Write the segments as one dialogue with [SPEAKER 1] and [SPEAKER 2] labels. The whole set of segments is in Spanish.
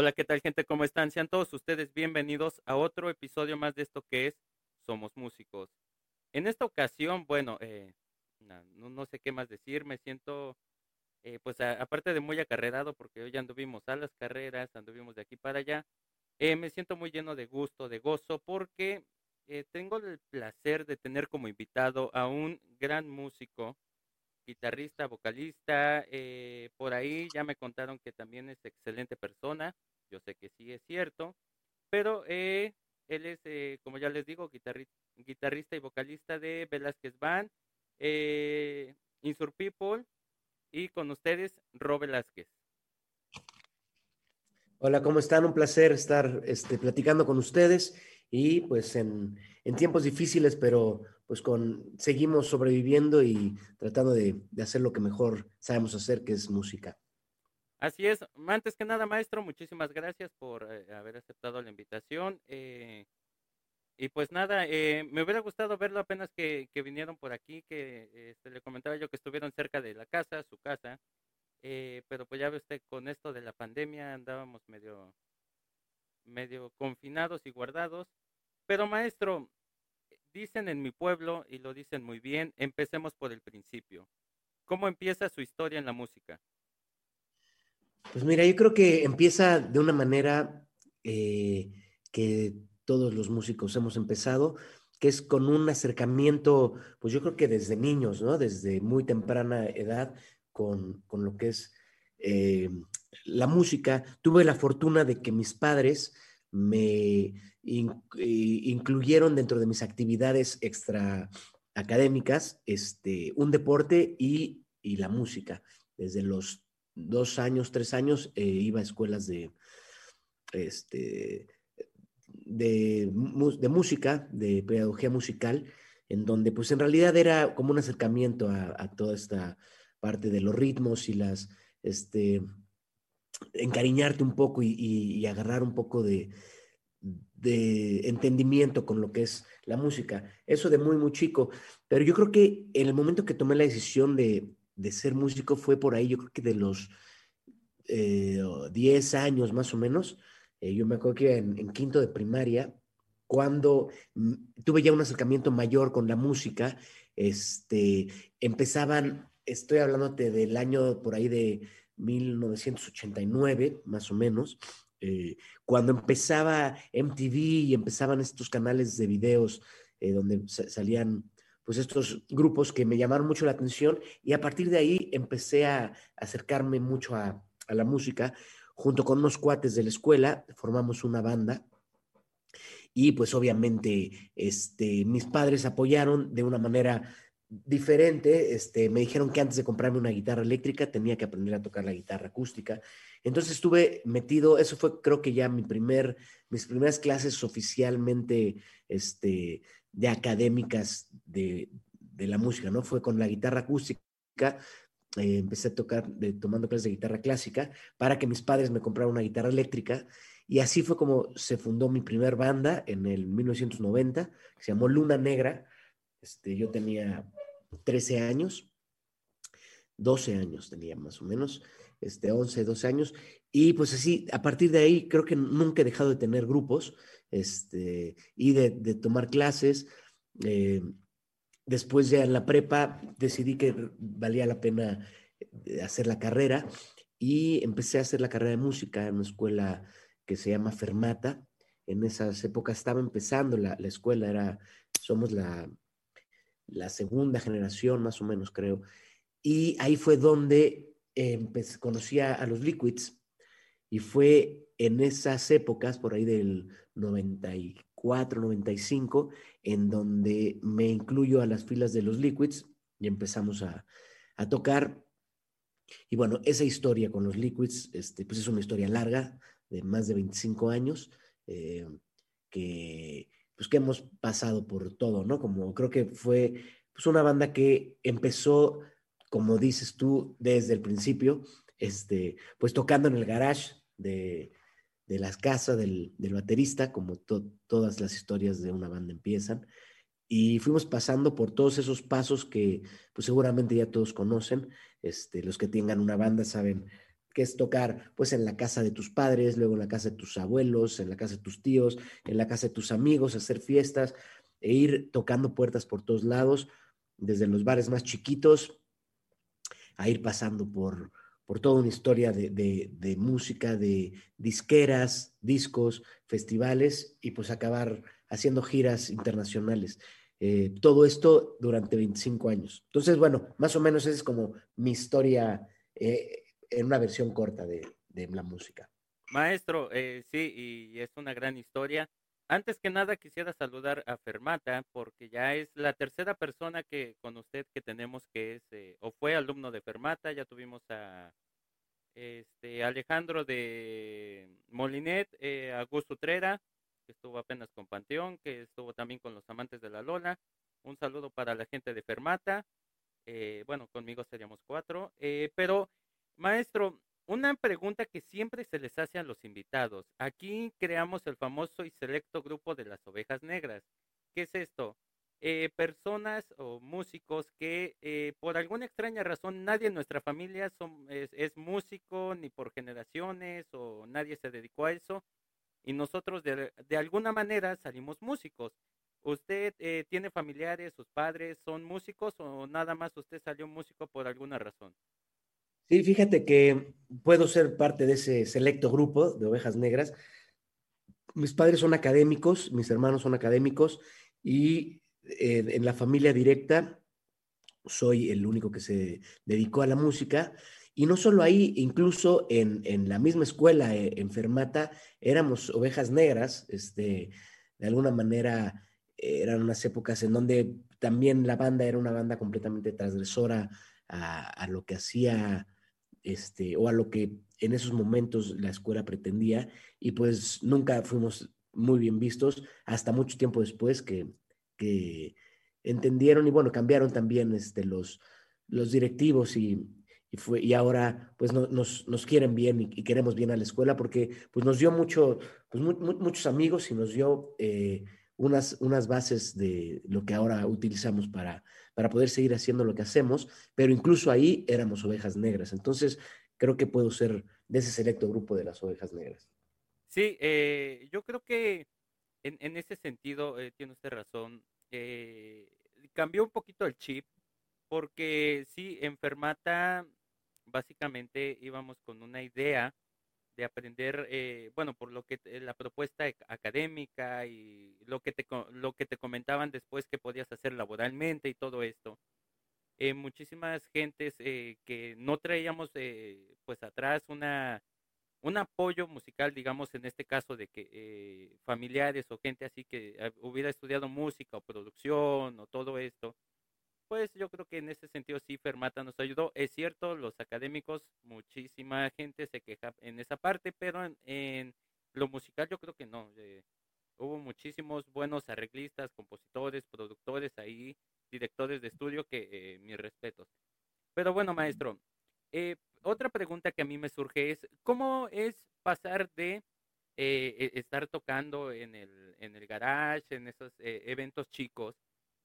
[SPEAKER 1] Hola, ¿qué tal gente? ¿Cómo están? Sean todos ustedes bienvenidos a otro episodio más de esto que es Somos Músicos. En esta ocasión, bueno, eh, no, no, sé qué más decir, me siento, eh, pues aparte de muy acarreado, porque hoy anduvimos a las carreras, anduvimos de aquí para allá, eh, me siento muy lleno de gusto, de gozo, porque tengo el placer de tener como invitado a un gran músico, guitarrista, vocalista, eh, por ahí ya me contaron que también es excelente persona, yo sé que sí es cierto, pero eh, él es, eh, como ya les digo, guitarrista, y vocalista de Velázquez Band, Insur People, y con ustedes, Ro Velázquez.
[SPEAKER 2] Hola, ¿cómo están? Un placer estar este, platicando con ustedes y pues en tiempos difíciles, pero pues con, seguimos sobreviviendo y tratando de, hacer lo que mejor sabemos hacer, que es música.
[SPEAKER 1] Así es. Antes que nada, maestro, muchísimas gracias por eh, haber aceptado la invitación. Eh, y pues nada, eh, me hubiera gustado verlo apenas que, vinieron por aquí, que este, le comentaba yo que estuvieron cerca de la casa, su casa, pero pues ya ve usted, con esto de la pandemia andábamos medio, medio confinados y guardados. Pero maestro, dicen en mi pueblo, y lo dicen muy bien, empecemos por el principio. ¿Cómo empieza su historia en la música?
[SPEAKER 2] Pues mira, yo creo que empieza de una manera eh, que todos los músicos hemos empezado, que es con un acercamiento, pues yo creo que desde niños, ¿no? Desde muy temprana edad, con, lo que es eh, la música. Tuve la fortuna de que mis padres me incluyeron dentro de mis actividades extra académicas este, un deporte y, la música. Desde los dos años, tres años, eh, iba a escuelas de, este, de, música, de pedagogía musical, en donde pues en realidad era como un acercamiento a, toda esta parte de los ritmos y las, este, encariñarte un poco y agarrar un poco de, de entendimiento con lo que es la música. Eso de muy, muy chico. Pero yo creo que en el momento que tomé la decisión de, ser músico fue por ahí, yo creo que de los 10 eh, años más o menos. Eh, yo me acuerdo que en, en, quinto de primaria, cuando tuve ya un acercamiento mayor con la música, este, empezaban, estoy hablándote del año por ahí de 1989, más o menos, eh, cuando empezaba MTV y empezaban estos canales de videos eh, donde salían pues estos grupos que me llamaron mucho la atención y a partir de ahí empecé a acercarme mucho a, la música. Junto con unos cuates de la escuela formamos una banda y pues obviamente este, mis padres apoyaron de una manera diferente. Este, me dijeron que antes de comprarme una guitarra eléctrica tenía que aprender a tocar la guitarra acústica. Entonces estuve metido, eso fue creo que ya mi primer, mis primeras clases oficialmente este, de académicas de, la música, ¿no? Fue con la guitarra acústica. Eh, empecé a tocar de, tomando clases de guitarra clásica para que mis padres me compraran una guitarra eléctrica y así fue como se fundó mi primer banda en el 1990 que se llamó Luna Negra este, yo tenía 13 años, 12 años tenía más o menos, este, 11, 12 años, y pues así, a partir de ahí creo que nunca he dejado de tener grupos este, y de, tomar clases. Eh, después ya en la prepa decidí que valía la pena eh, hacer la carrera y empecé a hacer la carrera de música en una escuela que se llama Fermata. En esas épocas estaba empezando la, la escuela, era, somos la, la segunda generación más o menos creo. Y ahí fue donde conocí a, los Liquids y fue en esas épocas, por ahí del 94, 95, en donde me incluyo a las filas de los Liquids y empezamos a, tocar. Y bueno, esa historia con los Liquids, este, pues es una historia larga, de más de 25 años, eh, que pues que hemos pasado por todo, ¿no? Como creo que fue pues una banda que empezó, como dices tú, desde el principio, este, pues tocando en el garage de, de las casas del, del baterista, como todas las historias de una banda empiezan. Y fuimos pasando por todos esos pasos que pues seguramente ya todos conocen. Este, los que tengan una banda saben que es tocar pues en la casa de tus padres, luego en la casa de tus abuelos, en la casa de tus tíos, en la casa de tus amigos, hacer fiestas e ir tocando puertas por todos lados, desde los bares más chiquitos a ir pasando por, por toda una historia de, música, de disqueras, discos, festivales y pues acabar haciendo giras internacionales. Eh, todo esto durante 25 años. Entonces, bueno, más o menos esa es como mi historia eh, en una versión corta de, la música.
[SPEAKER 1] Maestro, eh, sí, y es una gran historia. Antes que nada quisiera saludar a Fermata porque ya es la tercera persona que con usted que tenemos que es eh, o fue alumno de Fermata. Ya tuvimos a este Alejandro de Molinet, eh, Augusto Trera, que estuvo apenas con Panteón, que estuvo también con los amantes de la Lola. Un saludo para la gente de Fermata. Eh, bueno, conmigo seríamos cuatro. Eh, pero, maestro, una pregunta que siempre se les hace a los invitados. Aquí creamos el famoso y selecto grupo de las ovejas negras. ¿Qué es esto? Eh, personas o músicos que eh, por alguna extraña razón nadie en nuestra familia es, músico ni por generaciones o nadie se dedicó a eso y nosotros de, de alguna manera salimos músicos. ¿Usted eh, tiene familiares, sus padres son músicos o nada más usted salió músico por alguna razón?
[SPEAKER 2] Sí, fíjate que puedo ser parte de ese selecto grupo de ovejas negras. Mis padres son académicos, mis hermanos son académicos y eh, en la familia directa soy el único que se dedicó a la música. Y no solo ahí, incluso en, la misma escuela, eh, en Fermata, éramos ovejas negras. Este, de alguna manera eran unas épocas en donde también la banda era una banda completamente transgresora a lo que hacía este, o a lo que en esos momentos la escuela pretendía, y pues nunca fuimos muy bien vistos hasta mucho tiempo después que, entendieron y bueno, cambiaron también este, los, los directivos y, fue, y ahora pues nos, nos, quieren bien y, queremos bien a la escuela porque pues nos dio mucho, pues muchos amigos y nos dio eh, unas, unas bases de lo que ahora utilizamos para, para poder seguir haciendo lo que hacemos, pero incluso ahí éramos ovejas negras. Entonces, creo que puedo ser de ese selecto grupo de las ovejas negras.
[SPEAKER 1] Sí, eh, yo creo que en, ese sentido eh, tiene usted razón. Eh, cambió un poquito el chip, porque sí, en Fermata básicamente íbamos con una idea de aprender, eh, bueno, por lo que la propuesta académica y lo que te lo que te comentaban después que podías hacer laboralmente y todo esto. Eh, muchísimas gentes eh, que no traíamos pues atrás una un apoyo musical, digamos en este caso de que familiares o gente así que hubiera estudiado música o producción o todo esto, pues yo creo que en ese sentido sí Fermata nos ayudó. Es cierto, los académicos, muchísima gente se queja en esa parte, pero en, lo musical yo creo que no. Eh, hubo muchísimos buenos arreglistas, compositores, productores ahí, directores de estudio que eh, mis respetos. Pero bueno, maestro, eh, otra pregunta que a mí me surge es, ¿cómo es pasar de e, estar tocando en el, en el garage, en esos eventos chicos,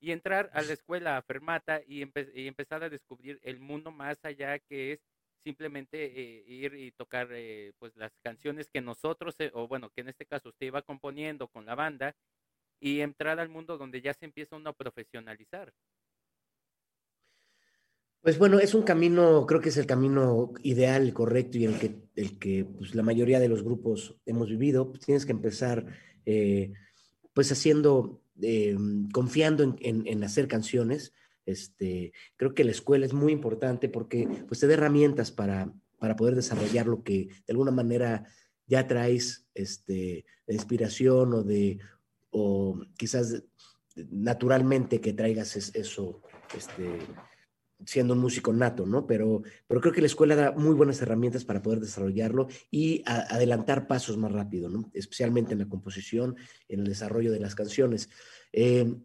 [SPEAKER 1] y entrar a la escuela, a Fermata, y, empezar a descubrir el mundo más allá que es simplemente eh, ir y tocar eh, pues las canciones que nosotros, eh, o bueno, que en este caso usted iba componiendo con la banda, y entrar al mundo donde ya se empieza uno a profesionalizar.
[SPEAKER 2] Pues bueno, es un camino, creo que es el camino ideal, correcto y el que, el que pues, la mayoría de los grupos hemos vivido. Pues, tienes que empezar pues haciendo eh, confiando en, hacer canciones. Este, creo que la escuela es muy importante porque pues, te da herramientas para, para poder desarrollar lo que de alguna manera ya traes este, de inspiración o de, o quizás naturalmente que traigas eso, este, siendo un músico nato, ¿no? Pero, pero creo que la escuela da muy buenas herramientas para poder desarrollarlo y adelantar pasos más rápido, ¿no? Especialmente en la composición, en el desarrollo de las canciones. Eh,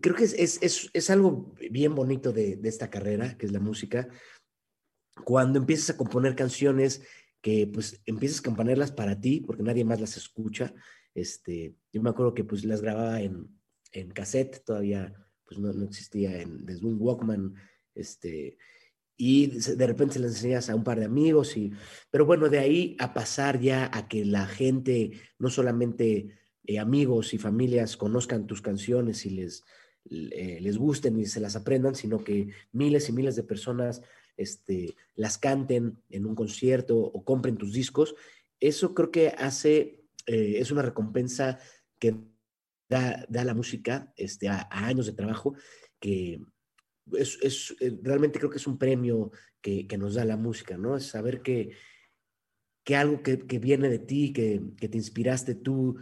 [SPEAKER 2] creo que es, algo bien bonito de, esta carrera, que es la música, cuando empiezas a componer canciones que pues empiezas a componerlas para ti, porque nadie más las escucha. Este, yo me acuerdo que pues las grababa en, en cassette, todavía pues no, existía en, desde un Walkman, este, y de repente se le enseñas a un par de amigos, y, pero bueno, de ahí a pasar ya a que la gente, no solamente eh, amigos y familias conozcan tus canciones y les, les gusten y se las aprendan, sino que miles y miles de personas este, las canten en un concierto o compren tus discos, eso creo que hace, eh, es una recompensa que da, la música este, a, años de trabajo, que es, eh, realmente creo que es un premio que, nos da la música, ¿no? Es saber que, que algo que, viene de ti, que, te inspiraste tú,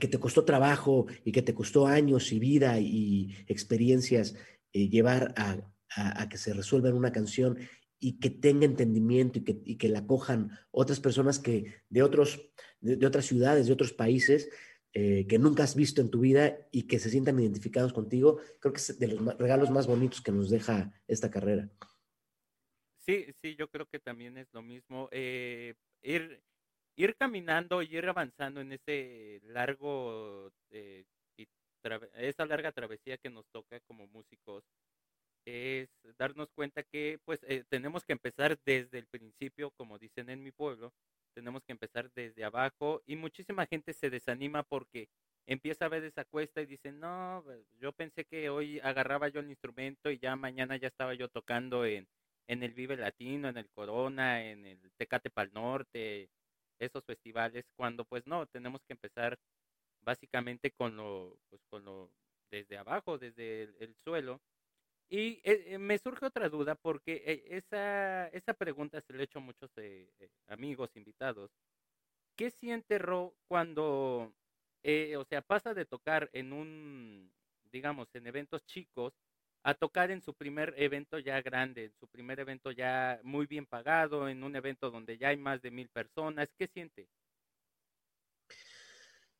[SPEAKER 2] que te costó trabajo y que te costó años y vida y experiencias eh, llevar a, a, que se resuelva en una canción y que tenga entendimiento y que, y que la cojan otras personas que de, otros, de, otras ciudades, de otros países, eh, que nunca has visto en tu vida y que se sientan identificados contigo, creo que es de los regalos más bonitos que nos deja esta carrera.
[SPEAKER 1] Sí, sí, yo creo que también es lo mismo. Eh, ir, ir caminando y ir avanzando en ese largo, eh, esa larga travesía que nos toca como músicos, es darnos cuenta que pues tenemos que empezar desde el principio, como dicen en mi pueblo, tenemos que empezar desde abajo y muchísima gente se desanima porque empieza a ver esa cuesta y dice, no, pues, yo pensé que hoy agarraba yo el instrumento y ya mañana ya estaba yo tocando en, en el Vive Latino, en el Corona, en el Tecate Pal Norte, esos festivales, cuando pues no, tenemos que empezar básicamente con lo, pues con lo, desde abajo, desde el suelo, y eh, eh, me surge otra duda porque eh, esa, esa pregunta se le he hecho a muchos amigos invitados. ¿Qué siente Ro cuando, o sea, pasa de tocar en un, digamos, en eventos chicos a tocar en su primer evento ya grande, en su primer evento ya muy bien pagado, en un evento donde ya hay más de mil personas? ¿Qué siente?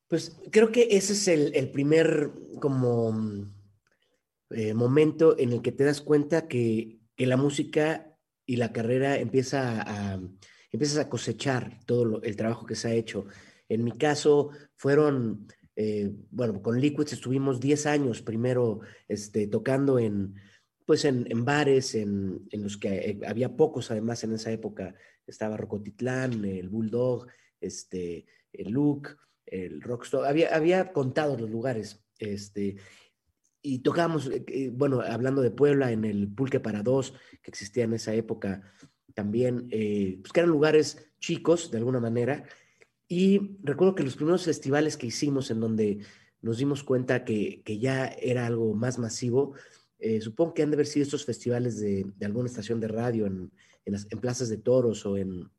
[SPEAKER 2] Pues creo que ese es el, el primer como eh, momento en el que te das cuenta que, la música y la carrera empieza a, empiezas a cosechar todo el trabajo que se ha hecho. En mi caso, fueron, eh, bueno, con Liquids estuvimos 10 años primero este, tocando en, pues en, bares en, los que eh, había pocos, además en esa época estaba Rocotitlán, el Bulldog, este, el Luke, el Rockstore, había, había contado los lugares, este, y tocábamos, eh, eh, bueno, hablando de Puebla, en el Pulque para Dos, que existía en esa época también, eh, pues que eran lugares chicos, de alguna manera. Y recuerdo que los primeros festivales que hicimos en donde nos dimos cuenta que, que ya era algo más masivo, supongo que han de haber sido estos festivales de, de alguna estación de radio en, en, las, en, plazas de toros o en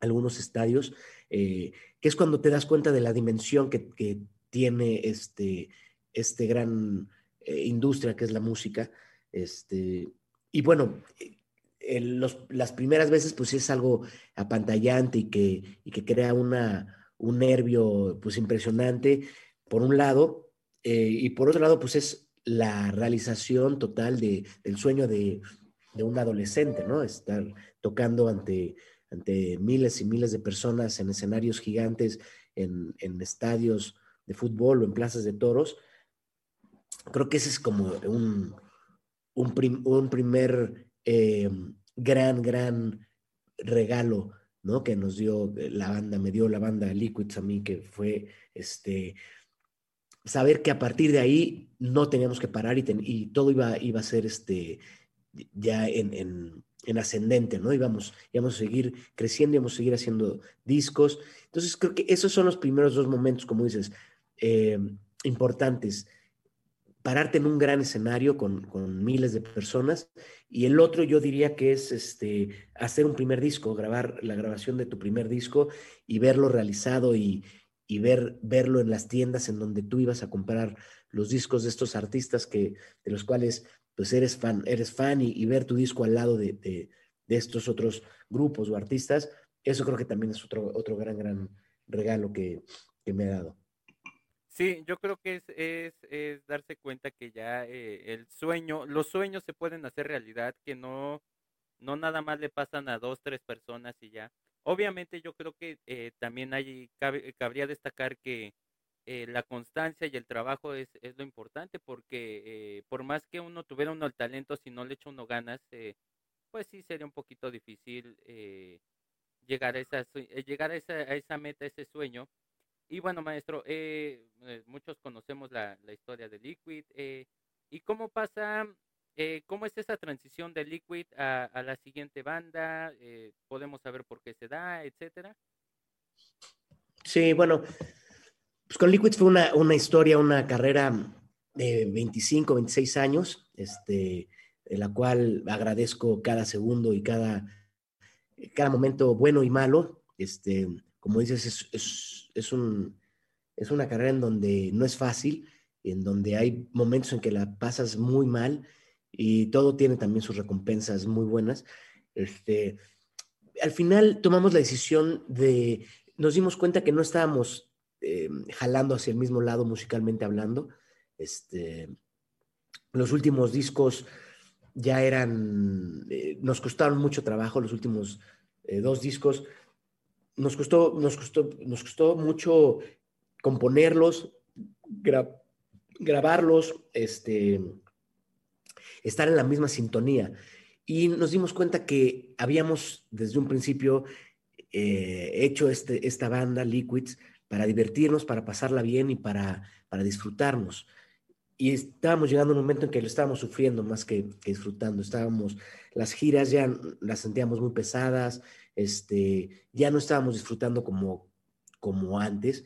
[SPEAKER 2] algunos estadios, que es cuando te das cuenta de la dimensión que, que tiene este, este gran eh, industria que es la música. Este, y bueno, eh, las primeras veces pues es algo apantallante y que, y que crea una, un nervio pues impresionante, por un lado, eh, y por otro lado pues es la realización total de, del sueño de, de, un adolescente, ¿no? Estar tocando ante, ante miles y miles de personas en escenarios gigantes, en, en estadios de fútbol o en plazas de toros, creo que ese es como un, un, primer eh, gran, gran regalo, ¿no? Que nos dio la banda, me dio la banda Liquids a mí, que fue este, saber que a partir de ahí no teníamos que parar y, todo iba, iba a ser este, ya en, en, en, ascendente, ¿no? Íbamos, íbamos a seguir creciendo, íbamos a seguir haciendo discos. Entonces creo que esos son los primeros dos momentos, como dices, eh, importantes pararte en un gran escenario con, miles de personas. Y el otro yo diría que es este, hacer un primer disco, grabar la grabación de tu primer disco y verlo realizado y, ver, verlo en las tiendas en donde tú ibas a comprar los discos de estos artistas que, de los cuales pues eres fan, eres fan y, ver tu disco al lado de, estos otros grupos o artistas, eso creo que también es otro, otro gran, gran regalo que me ha dado.
[SPEAKER 1] Sí, yo creo que es, es, darse cuenta que ya eh, el sueño, los sueños se pueden hacer realidad, que no, no nada más le pasan a dos, tres personas y ya. Obviamente yo creo que eh, también hay, cabría destacar que eh, la constancia y el trabajo es, es lo importante porque por más que uno tuviera uno el talento, si no le echa uno ganas, pues sí sería un poquito difícil eh, llegar, a esa, eh, llegar a, esa, a esa meta, ese sueño. Y bueno, maestro, eh, muchos conocemos la, la, historia de Liquid. ¿Y cómo pasa, cómo es esa transición de Liquid a, a la siguiente banda? ¿Podemos saber por qué se da, etcétera?
[SPEAKER 2] Sí, bueno, pues con Liquid fue una, una historia, una carrera de 25, 26 años, este, en la cual agradezco cada segundo y cada, cada momento bueno y malo. Este, como dices, es, es, es, un, es una carrera en donde no es fácil, en donde hay momentos en que la pasas muy mal y todo tiene también sus recompensas muy buenas. Este, al final tomamos la decisión de, nos dimos cuenta que no estábamos eh, jalando hacia el mismo lado musicalmente hablando. Este, los últimos discos ya eran, eh, nos costaron mucho trabajo, los últimos eh, dos discos. Nos costó, nos costó, nos costó mucho componerlos, grabarlos, este, estar en la misma sintonía. Y nos dimos cuenta que habíamos desde un principio eh, hecho este, esta banda, Liquids, para divertirnos, para pasarla bien y para, para disfrutarnos y estábamos llegando a un momento en que lo estábamos sufriendo más que, disfrutando. Estábamos, las giras ya las sentíamos muy pesadas, este, ya no estábamos disfrutando como, como antes.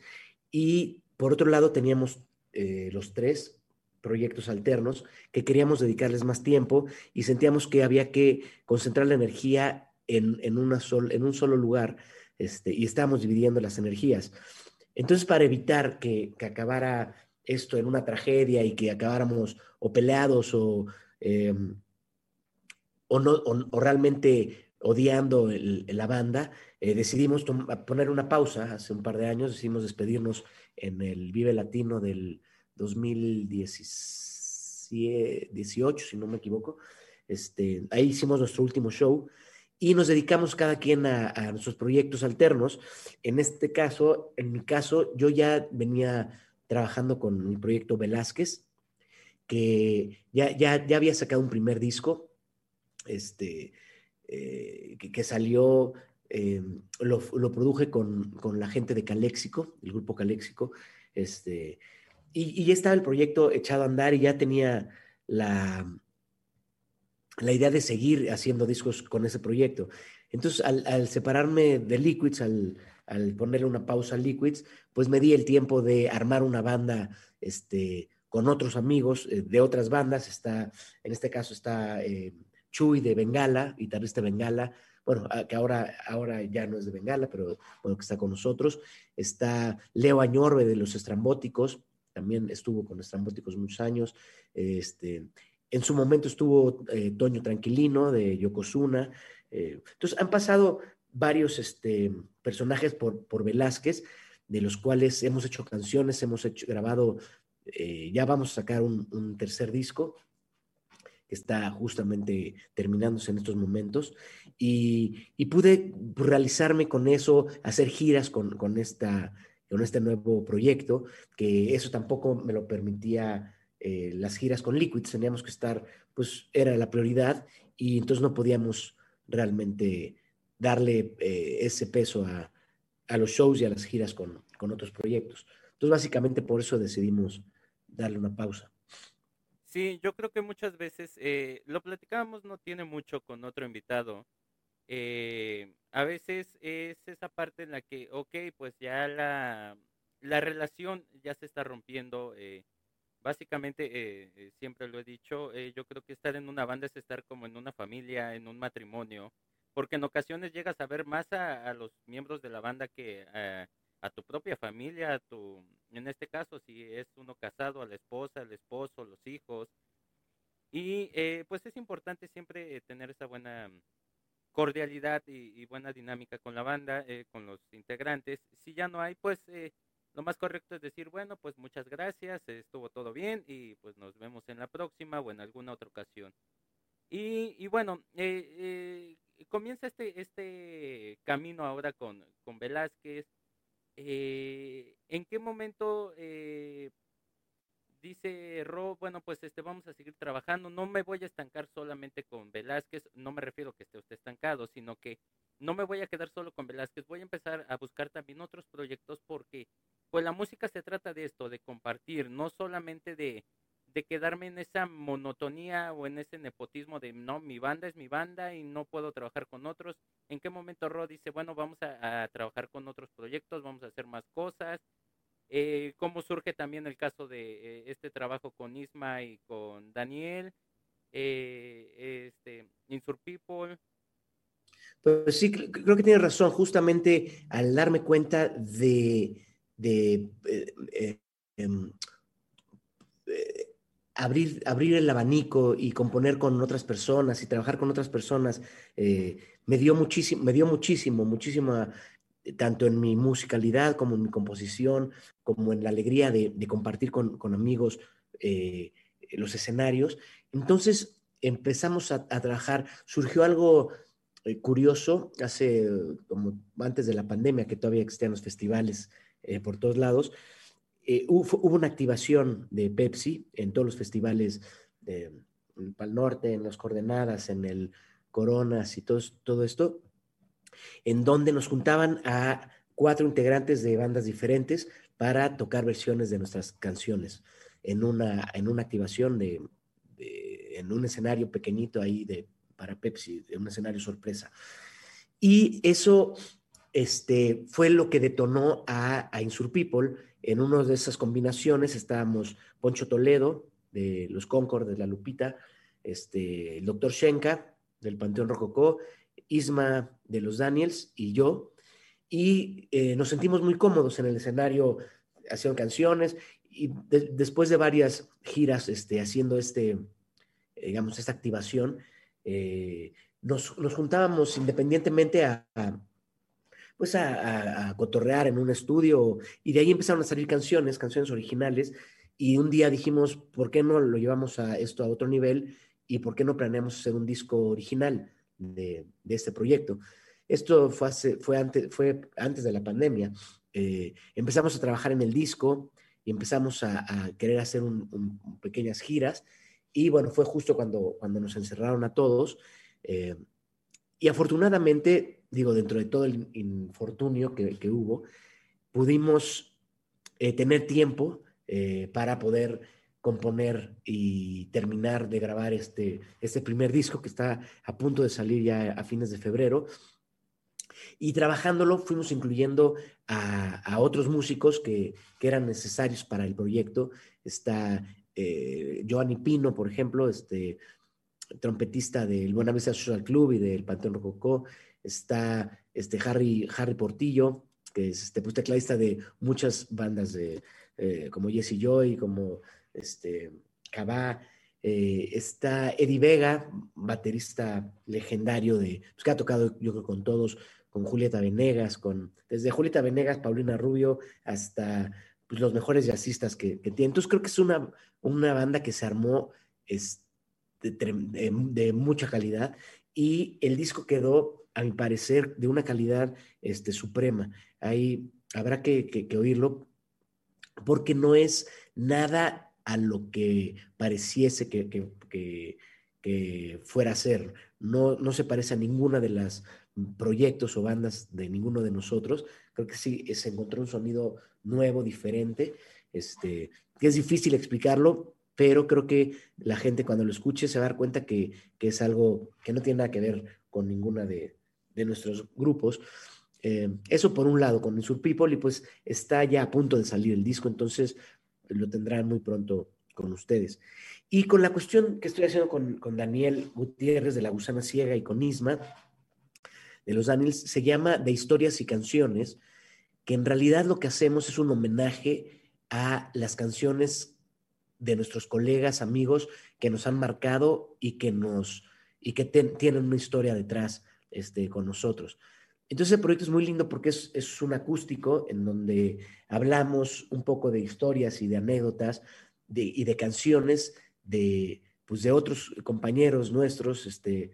[SPEAKER 2] Y por otro lado teníamos eh, los tres proyectos alternos que queríamos dedicarles más tiempo y sentíamos que había que concentrar la energía en, en, una sol, en un solo lugar este, y estábamos dividiendo las energías. Entonces, para evitar que, que acabara esto en una tragedia y que acabáramos o peleados o, em, o, no, o, realmente odiando la banda, eh, decidimos poner una pausa hace un par de años, decidimos despedirnos en el Vive Latino del 2018, si no me equivoco. Este, ahí hicimos nuestro último show y nos dedicamos cada quien a, a, nuestros proyectos alternos. En este caso, en mi caso, yo ya venía trabajando con mi proyecto Velázquez, que ya, ya, ya había sacado un primer disco, este, eh, que, salió, eh, lo, lo, produje con, con, la gente de Caléxico, el grupo Caléxico, este, y, y, ya estaba el proyecto echado a andar y ya tenía la, la idea de seguir haciendo discos con ese proyecto. Entonces, al, separarme de Liquids, al, ponerle una pausa a Liquids, pues me di el tiempo de armar una banda este, con otros amigos eh, de otras bandas. Está, en este caso está eh, Chuy de Bengala, guitarrista Bengala, bueno, que ahora, ahora ya no es de Bengala, pero bueno, que está con nosotros. Está Leo Añorbe de los Estrambóticos, también estuvo con Estrambóticos muchos años. Este, en su momento estuvo eh, Toño Tranquilino de Yokozuna. Entonces han pasado varios este, personajes por, por Velázquez, de los cuales hemos hecho canciones, hemos hecho, grabado, eh, ya vamos a sacar un, tercer disco que está justamente terminándose en estos momentos, y, pude realizarme con eso, hacer giras con, con, esta, con este nuevo proyecto, que eso tampoco me lo permitía eh, las giras con Liquid, teníamos que estar, pues era la prioridad, y entonces no podíamos realmente darle eh, ese peso a, a, los shows y a las giras con, con, otros proyectos. Entonces, básicamente por eso decidimos darle una pausa.
[SPEAKER 1] Sí, yo creo que muchas veces, eh, lo platicábamos, no tiene mucho con otro invitado. Eh, a veces es esa parte en la que, ok, pues ya la, la relación ya se está rompiendo. Básicamente, siempre lo he dicho, yo creo que estar en una banda es estar como en una familia, en un matrimonio porque en ocasiones llegas a ver más a, los miembros de la banda que a, tu propia familia, a tu, en este caso, si es uno casado, a la esposa, al esposo, los hijos. Y eh, pues es importante siempre tener esa buena cordialidad y, buena dinámica con la banda, eh, con los integrantes. Si ya no hay, pues eh, lo más correcto es decir, bueno, pues muchas gracias, estuvo todo bien y pues nos vemos en la próxima o en alguna otra ocasión. Y, bueno, eh, comienza este, este camino ahora con, con Velázquez. Eh, ¿En qué momento eh, dice Ro, bueno, pues este vamos a seguir trabajando, no me voy a estancar solamente con Velázquez, no me refiero a que esté usted estancado, sino que no me voy a quedar solo con Velázquez, voy a empezar a buscar también otros proyectos porque pues la música se trata de esto, de compartir, no solamente de, de quedarme en esa monotonía o en ese nepotismo de no, mi banda es mi banda y no puedo trabajar con otros. ¿En qué momento Ro dice, bueno, vamos a, a trabajar con otros proyectos, vamos a hacer más cosas? Eh, cómo surge también el caso de eh, este trabajo con Isma y con Daniel, eh, este, Insur People.
[SPEAKER 2] Pues sí, creo que tiene razón. Justamente al darme cuenta de, de em, abrir, abrir el abanico y componer con otras personas y trabajar con otras personas, me dio muchísimo, me dio muchísimo, muchísima tanto en mi musicalidad como en mi composición, como en la alegría de, compartir con, amigos eh, los escenarios. Entonces empezamos a, trabajar, surgió algo eh, curioso hace como antes de la pandemia, que todavía existían los festivales eh, por todos lados. Hubo, una activación de Pepsi en todos los festivales de Pal Norte, en las Coordenadas, en el Coronas y todo, todo esto en donde nos juntaban a cuatro integrantes de bandas diferentes para tocar versiones de nuestras canciones en una, en una activación de, en un escenario pequeñito ahí de, para Pepsi, en un escenario sorpresa. Y eso este, fue lo que detonó a, a Insur People. En una de esas combinaciones estábamos Poncho Toledo, de los Concord, de La Lupita, este, el doctor Shenka, del Panteón Rococó, Isma de los Daniels y yo, y eh, nos sentimos muy cómodos en el escenario haciendo canciones y después de varias giras este, haciendo este, digamos, esta activación, eh, nos, juntábamos independientemente a, pues a, cotorrear en un estudio y de ahí empezaron a salir canciones, canciones originales y un día dijimos, ¿por qué no lo llevamos a esto a otro nivel y por qué no planeamos hacer un disco original? de, este proyecto. Esto fue, fue, antes, fue antes de la pandemia. Eh, empezamos a trabajar en el disco y empezamos a, querer hacer pequeñas giras. Y bueno, fue justo cuando, cuando nos encerraron a todos. Eh, y afortunadamente, digo, dentro de todo el infortunio que, que hubo, pudimos eh, tener tiempo para poder componer y terminar de grabar este, este primer disco que está a punto de salir ya a fines de febrero. Y trabajándolo fuimos incluyendo a, otros músicos que, eran necesarios para el proyecto. Está eh, Giovanni Pino, por ejemplo, este, trompetista del Buenavista Social Club y del Panteón Rococó. Está este Harry, Harry Portillo, que es este, pues, tecladista de muchas bandas de, eh, como Jesse Joy, como este, Cabá, eh, está Eddie Vega, baterista legendario de, pues, que ha tocado yo creo con todos, con Julieta Venegas, con, desde Julieta Venegas, Paulina Rubio, hasta pues, los mejores jazzistas que, que, tiene. Entonces creo que es una, una banda que se armó es, de, mucha calidad y el disco quedó, a mi parecer, de una calidad este, suprema. Ahí habrá que, que oírlo porque no es nada a lo que pareciese que, que, fuera a ser. No, no se parece a ninguna de las proyectos o bandas de ninguno de nosotros. Creo que sí se encontró un sonido nuevo, diferente, este, que es difícil explicarlo, pero creo que la gente cuando lo escuche se va a dar cuenta que, es algo que no tiene nada que ver con ninguna de, nuestros grupos. Eh, eso por un lado con Insur People y pues está ya a punto de salir el disco, entonces lo tendrán muy pronto con ustedes. Y con la cuestión que estoy haciendo con, Daniel Gutiérrez de La Gusana Ciega y con Isma, de los Daniels, se llama De Historias y Canciones, que en realidad lo que hacemos es un homenaje a las canciones de nuestros colegas, amigos que nos han marcado y que nos y que tienen una historia detrás este, con nosotros. Entonces el proyecto es muy lindo porque es, un acústico en donde hablamos un poco de historias y de anécdotas y de canciones de, pues de otros compañeros nuestros este,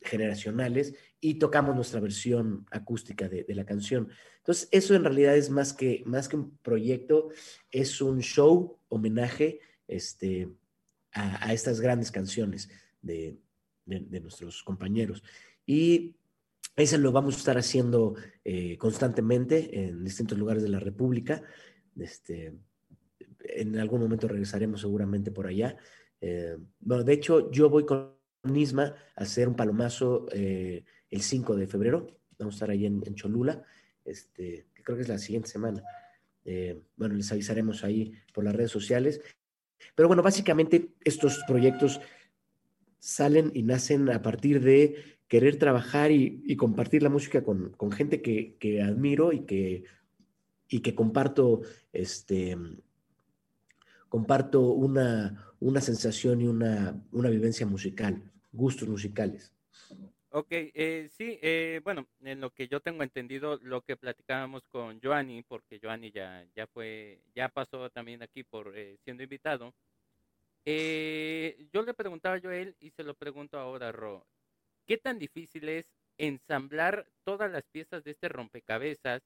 [SPEAKER 2] generacionales y tocamos nuestra versión acústica de, la canción. Entonces eso en realidad es más que, más que un proyecto, es un show, homenaje este, a, estas grandes canciones de, nuestros compañeros. Y eso lo vamos a estar haciendo eh, constantemente en distintos lugares de la República. Este, en algún momento regresaremos seguramente por allá. Eh, bueno, de hecho, yo voy con Nisma a hacer un palomazo eh, el 5 de febrero. Vamos a estar ahí en, Cholula, este, que creo que es la siguiente semana. bueno, les avisaremos ahí por las redes sociales. Pero bueno, básicamente estos proyectos salen y nacen a partir de querer trabajar y, compartir la música con, gente que, admiro y que, y que comparto, este, comparto una, una sensación y una, una vivencia musical, gustos musicales.
[SPEAKER 1] Ok, eh, sí, eh, bueno, en lo que yo tengo entendido, lo que platicábamos con Joanny, porque Joanny ya, ya fue, ya pasó también aquí por eh, siendo invitado. yo le preguntaba a Joel y se lo pregunto ahora Ro, ¿qué tan difícil es ensamblar todas las piezas de este rompecabezas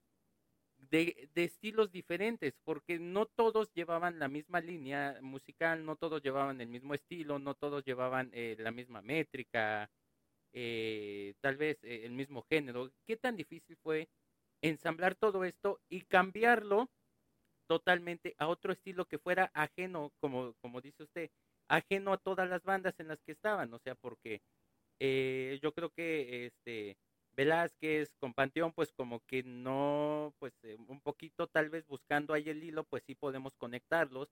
[SPEAKER 1] de, de, estilos diferentes, porque no todos llevaban la misma línea musical, no todos llevaban el mismo estilo, no todos llevaban la misma métrica, eh, tal vez eh, el mismo género. ¿Qué tan difícil fue ensamblar todo esto y cambiarlo totalmente a otro estilo que fuera ajeno, como, como dice usted, ajeno a todas las bandas en las que estaban? O sea, porque eh, yo creo que este Velázquez con Panteón, pues como que no, pues un poquito tal vez buscando ahí el hilo, pues sí podemos conectarlos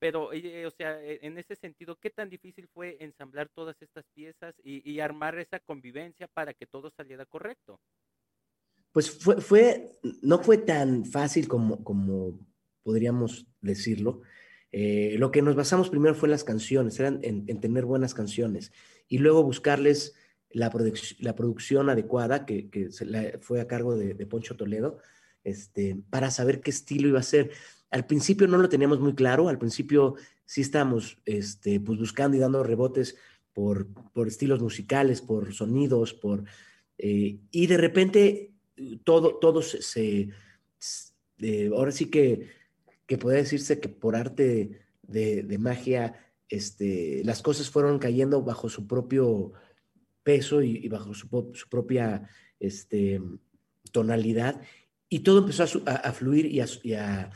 [SPEAKER 1] pero, o sea, e, en ese sentido, ¿qué tan difícil fue ensamblar todas estas piezas y, armar esa convivencia para que todo saliera correcto?
[SPEAKER 2] Pues fue, fue no fue tan fácil como, como podríamos decirlo. Eh, lo que nos basamos primero fue en las canciones, eran en, tener buenas canciones y luego buscarles la, la producción adecuada que, que se fue a cargo de, Poncho Toledo este, para saber qué estilo iba a ser. Al principio no lo teníamos muy claro, al principio sí estábamos este, pues buscando y dando rebotes por, por estilos musicales, por sonidos, por... Eh, y de repente todo, todo se... ahora sí que, que puede decirse que por arte de, magia, este, las cosas fueron cayendo bajo su propio peso y, bajo su, propia este, tonalidad, y todo empezó a, fluir y a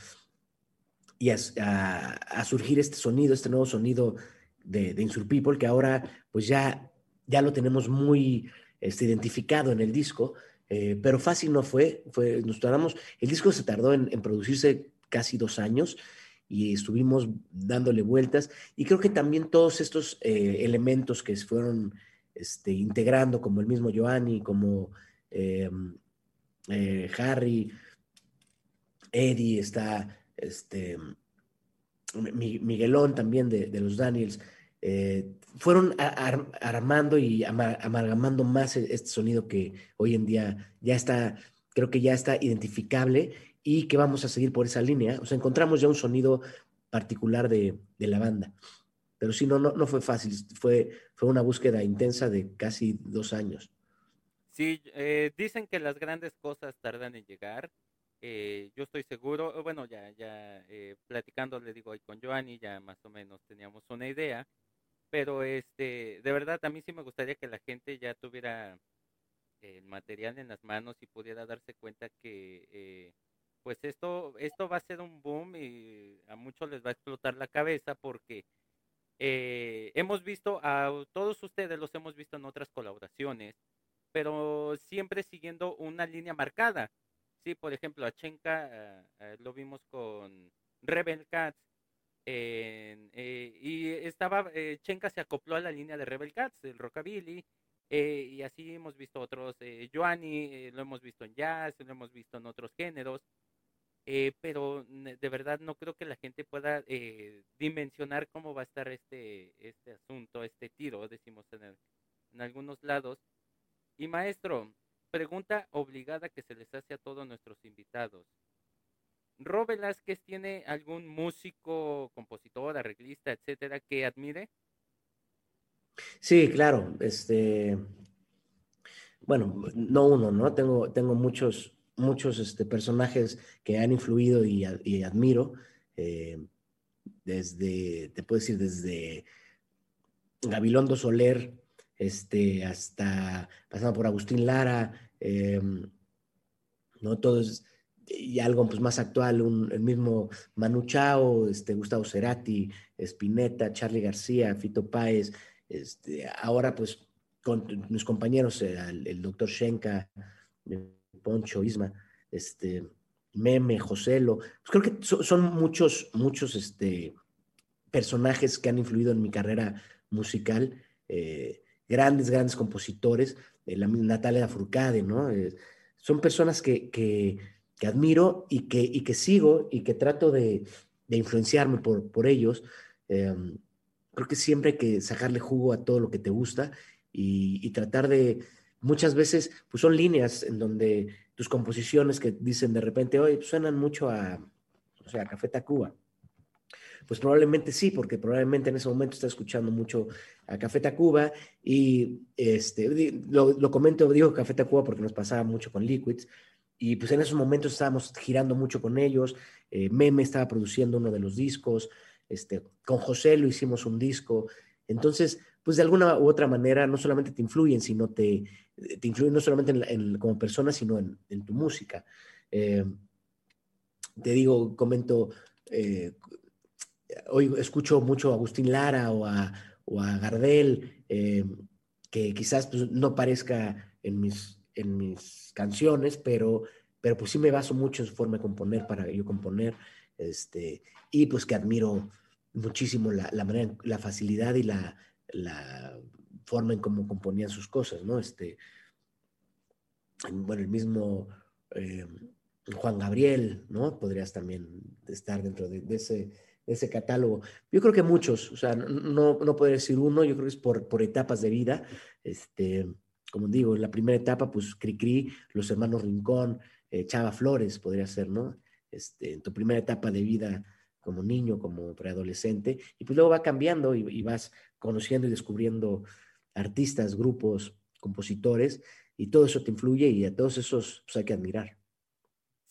[SPEAKER 2] y a, surgir este sonido, este nuevo sonido de, de Insur People, que ahora pues ya, ya lo tenemos muy este, identificado en el disco, eh, pero fácil no fue, nos tardamos, el disco se tardó en, producirse casi dos años y estuvimos dándole vueltas y creo que también todos estos eh, elementos que se fueron este, integrando, como el mismo Giovanni, como em, eh, Harry, Eddie, está este, Miguelón también de, los Daniels, eh, fueron armando y amalgamando más e, este sonido que hoy en día ya está, creo que ya está identificable y que vamos a seguir por esa línea. O sea, encontramos ya un sonido particular de, la banda. Pero sí, no, no, no fue fácil, fue, fue una búsqueda intensa de casi dos años.
[SPEAKER 1] Sí, eh, dicen que las grandes cosas tardan en llegar eh, yo estoy seguro, bueno, ya, ya eh, platicando, le digo ahí con Joanny, ya más o menos teníamos una idea, pero este, de verdad, a mí sí me gustaría que la gente ya tuviera el material en las manos y pudiera darse cuenta que, eh, pues esto, esto va a ser un boom y a muchos les va a explotar la cabeza porque hemos visto a todos ustedes, los hemos visto en otras colaboraciones, pero siempre siguiendo una línea marcada Sí, por ejemplo, a Chenka eh, eh, lo vimos con Rebel Cats. Eh, y estaba, Chenka se acopló a la línea de Rebel Cats, el rockabilly, y así hemos visto otros, Joanny, lo hemos visto en jazz, lo hemos visto en otros géneros, pero de verdad no creo que la gente pueda dimensionar cómo va a estar este, este asunto, este tiro, decimos en, en algunos lados. Y maestro, pregunta obligada que se les hace a todos nuestros invitados. ¿Ro Velázquez tiene algún músico, compositor, arreglista, etcétera, que admire?
[SPEAKER 2] Sí, claro. Este, bueno, no uno, ¿no? Tengo, tengo muchos, muchos este, personajes que han influido y, admiro. Eh, desde, te puedo decir, desde Gabilondo Soler, este, hasta pasando por Agustín Lara, em, ¿no? Todo es, y algo pues, más actual, el mismo Manu Chao, este, Gustavo Cerati, Spinetta, Charlie García, Fito Páez, este, ahora pues con mis compañeros, eh, el, doctor Shenka, Poncho, Isma, este, Meme, Joselo, pues creo que son muchos, muchos este, personajes que han influido en mi carrera musical, eh, grandes, grandes compositores, eh, la Natalia Furcade, ¿no? son personas que, que que admiro y que, y que sigo y que trato de, de influenciarme por, por ellos. Em, creo que siempre hay que sacarle jugo a todo lo que te gusta y, tratar de, muchas veces, pues son líneas en donde tus composiciones que dicen de repente, pues suenan mucho a, o sea, a Café Tacuba. Pues probablemente sí, porque probablemente en ese momento está escuchando mucho a Café Tacuba y este, lo, lo comento, digo Café Tacuba porque nos pasaba mucho con Liquids, y pues en esos momentos estábamos girando mucho con ellos. Eh, Meme estaba produciendo uno de los discos. Este, con José lo hicimos un disco. Entonces, pues de alguna u otra manera no solamente te influyen, sino te, te influyen no solamente en, como persona, sino en, en tu música. Eh, te digo, comento, eh, hoy escucho mucho a Agustín Lara o a, o a Gardel, que quizás pues, no parezca en mis en mis canciones, pero, pero pues sí me baso mucho en su forma de componer para yo componer, este, y pues que admiro muchísimo la, la manera, la facilidad y la, la forma en cómo componían sus cosas, ¿no? Este, bueno, el mismo eh, Juan Gabriel, ¿no? Podrías también estar dentro de, ese, ese catálogo. Yo creo que muchos, o sea, no, no podría decir uno, yo creo que es por, por etapas de vida, este, como digo, en la primera etapa, pues Cricri, los hermanos Rincón, eh, Chava Flores podría ser, ¿no? Este, en tu primera etapa de vida como niño, como preadolescente, y pues luego va cambiando y, vas conociendo y descubriendo artistas, grupos, compositores, y todo eso te influye y a todos esos pues, hay que admirar.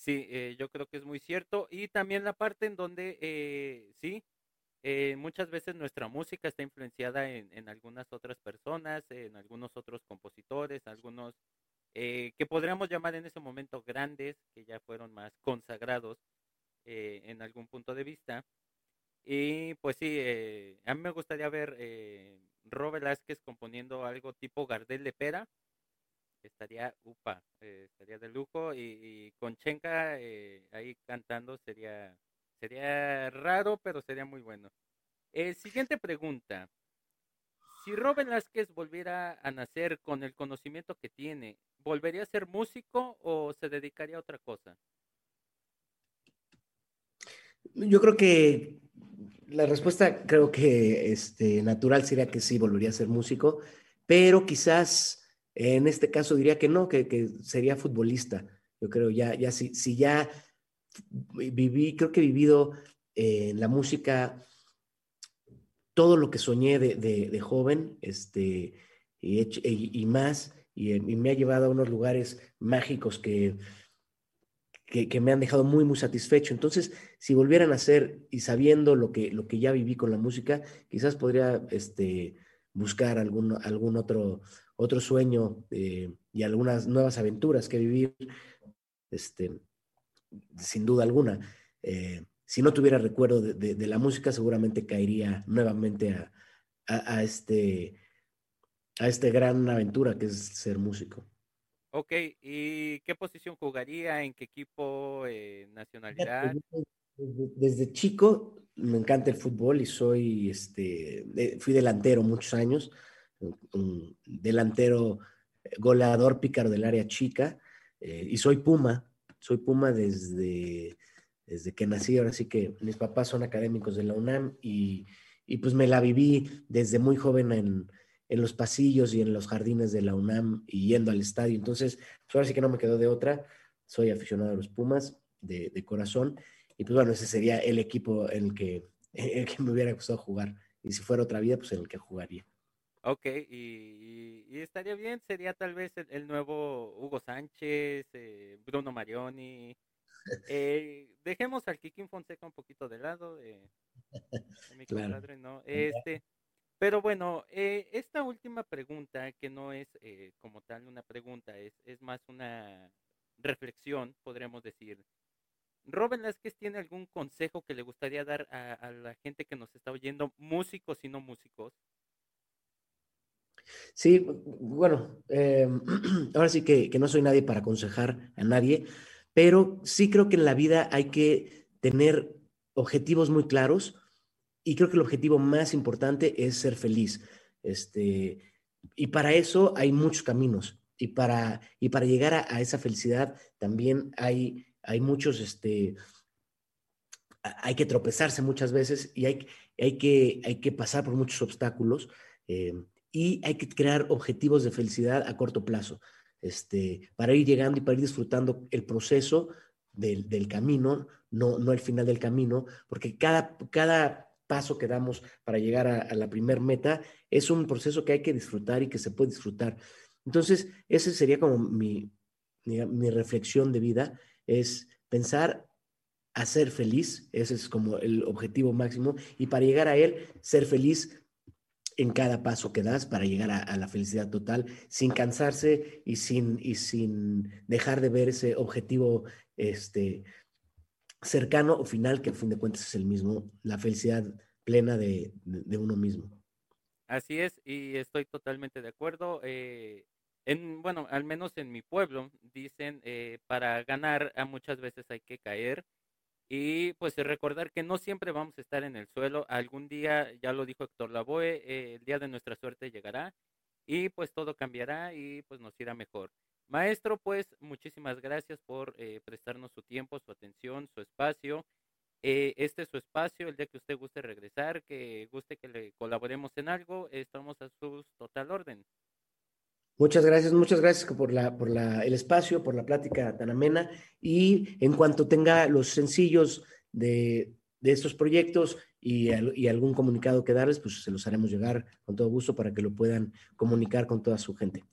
[SPEAKER 1] Sí, eh, yo creo que es muy cierto. Y también la parte en donde, eh, sí, eh, muchas veces nuestra música está influenciada en, algunas otras personas, en algunos otros compositores, algunos eh, que podríamos llamar en ese momento grandes, que ya fueron más consagrados eh, en algún punto de vista. Y pues sí, a mí me gustaría ver Ro Velázquez componiendo algo tipo Gardel de Pera. Estaría upa, estaría de lujo. Y, con Chenka ahí cantando sería Sería raro, pero sería muy bueno. Eh, siguiente pregunta. Si Robin Velázquez volviera a nacer con el conocimiento que tiene, ¿volvería a ser músico o se dedicaría a otra cosa?
[SPEAKER 2] Yo creo que la respuesta creo que este, natural sería que sí, volvería a ser músico, pero quizás en este caso diría que no, que, sería futbolista. Yo creo ya, ya si, si ya viví, creo que he vivido eh, en la música todo lo que soñé de, joven, este, y, más, y, me ha llevado a unos lugares mágicos que, que, me han dejado muy, muy satisfecho. Entonces, si volvieran a hacer y sabiendo lo que, lo que ya viví con la música, quizás podría este, buscar algún, algún otro, otro sueño eh, y algunas nuevas aventuras que vivir. Este, sin duda alguna. Eh, si no tuviera recuerdo de, la música, seguramente caería nuevamente a, este, a este gran aventura que es ser músico.
[SPEAKER 1] Ok, ¿y qué posición jugaría? ¿En qué equipo? Eh, ¿Nacionalidad?
[SPEAKER 2] Desde, chico me encanta el fútbol y soy, este, fui delantero muchos años, un delantero eh, goleador pícaro del área chica y soy Puma, soy Puma desde, desde que nací, ahora sí que mis papás son académicos de la UNAM y, pues me la viví desde muy joven en, los pasillos y en los jardines de la UNAM y yendo al estadio. Entonces, pues ahora sí que no me quedó de otra. Soy aficionado a los Pumas de, corazón. Y pues bueno, ese sería el equipo en el que, el que me hubiera gustado jugar. Y si fuera otra vida, pues en el que jugaría.
[SPEAKER 1] Ok, y, estaría bien, sería tal vez el, nuevo Hugo Sánchez, eh, Bruno Marioni. eh, dejemos al Kikín Fonseca un poquito de lado, de, mi compadre, ¿no? Este, pero bueno, eh, esta última pregunta, que no es eh, como tal una pregunta, es, es más una reflexión, podríamos decir. Robin Velázquez tiene algún consejo que le gustaría dar a, la gente que nos está oyendo, músicos y no músicos.
[SPEAKER 2] Sí, bueno, eh, ahora sí que, no soy nadie para aconsejar a nadie, pero sí creo que en la vida hay que tener objetivos muy claros y creo que el objetivo más importante es ser feliz. Este, y para eso hay muchos caminos y para, y para llegar a, esa felicidad también hay, hay muchos, este, hay que tropezarse muchas veces y hay, hay, que, hay que pasar por muchos obstáculos eh, y hay que crear objetivos de felicidad a corto plazo, este, para ir llegando y para ir disfrutando el proceso del, del camino, no, no el final del camino, porque cada, cada paso que damos para llegar a, la primer meta es un proceso que hay que disfrutar y que se puede disfrutar. Entonces, ese sería como mi, mi, reflexión de vida, es pensar a ser feliz, ese es como el objetivo máximo, y para llegar a él, ser feliz en cada paso que das para llegar a, la felicidad total, sin cansarse y sin, y sin dejar de ver ese objetivo este, cercano o final, que a fin de cuentas es el mismo, la felicidad plena de, uno mismo.
[SPEAKER 1] Así es, y estoy totalmente de acuerdo. Eh, en, bueno, al menos en mi pueblo, dicen, eh, para ganar muchas veces hay que caer y pues recordar que no siempre vamos a estar en el suelo. Algún día, ya lo dijo Héctor Lavoe, eh, el día de nuestra suerte llegará y pues todo cambiará y pues nos irá mejor. Maestro, pues muchísimas gracias por eh, prestarnos su tiempo, su atención, su espacio. este es su espacio, el día que usted guste regresar, que guste que le colaboremos en algo, estamos a su total orden.
[SPEAKER 2] Muchas gracias, muchas gracias por, la, por la, el espacio, por la plática tan amena. Y en cuanto tenga los sencillos de, de estos proyectos y, algún comunicado que darles, pues se los haremos llegar con todo gusto para que lo puedan comunicar con toda su gente.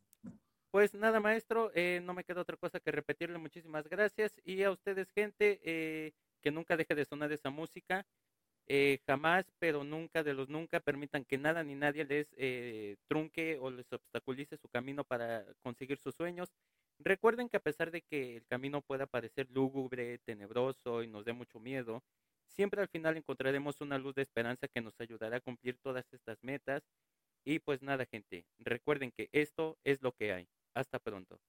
[SPEAKER 1] Pues nada, maestro, eh, no me queda otra cosa que repetirle muchísimas gracias y a ustedes, gente, eh, que nunca deje de sonar esa música. Eh, jamás, pero nunca de los nunca permitan que nada ni nadie les eh, trunque o les obstaculice su camino para conseguir sus sueños. Recuerden que a pesar de que el camino pueda parecer lúgubre, tenebroso y nos dé mucho miedo, siempre al final encontraremos una luz de esperanza que nos ayudará a cumplir todas estas metas. Y pues nada, gente, recuerden que esto es lo que hay. Hasta pronto.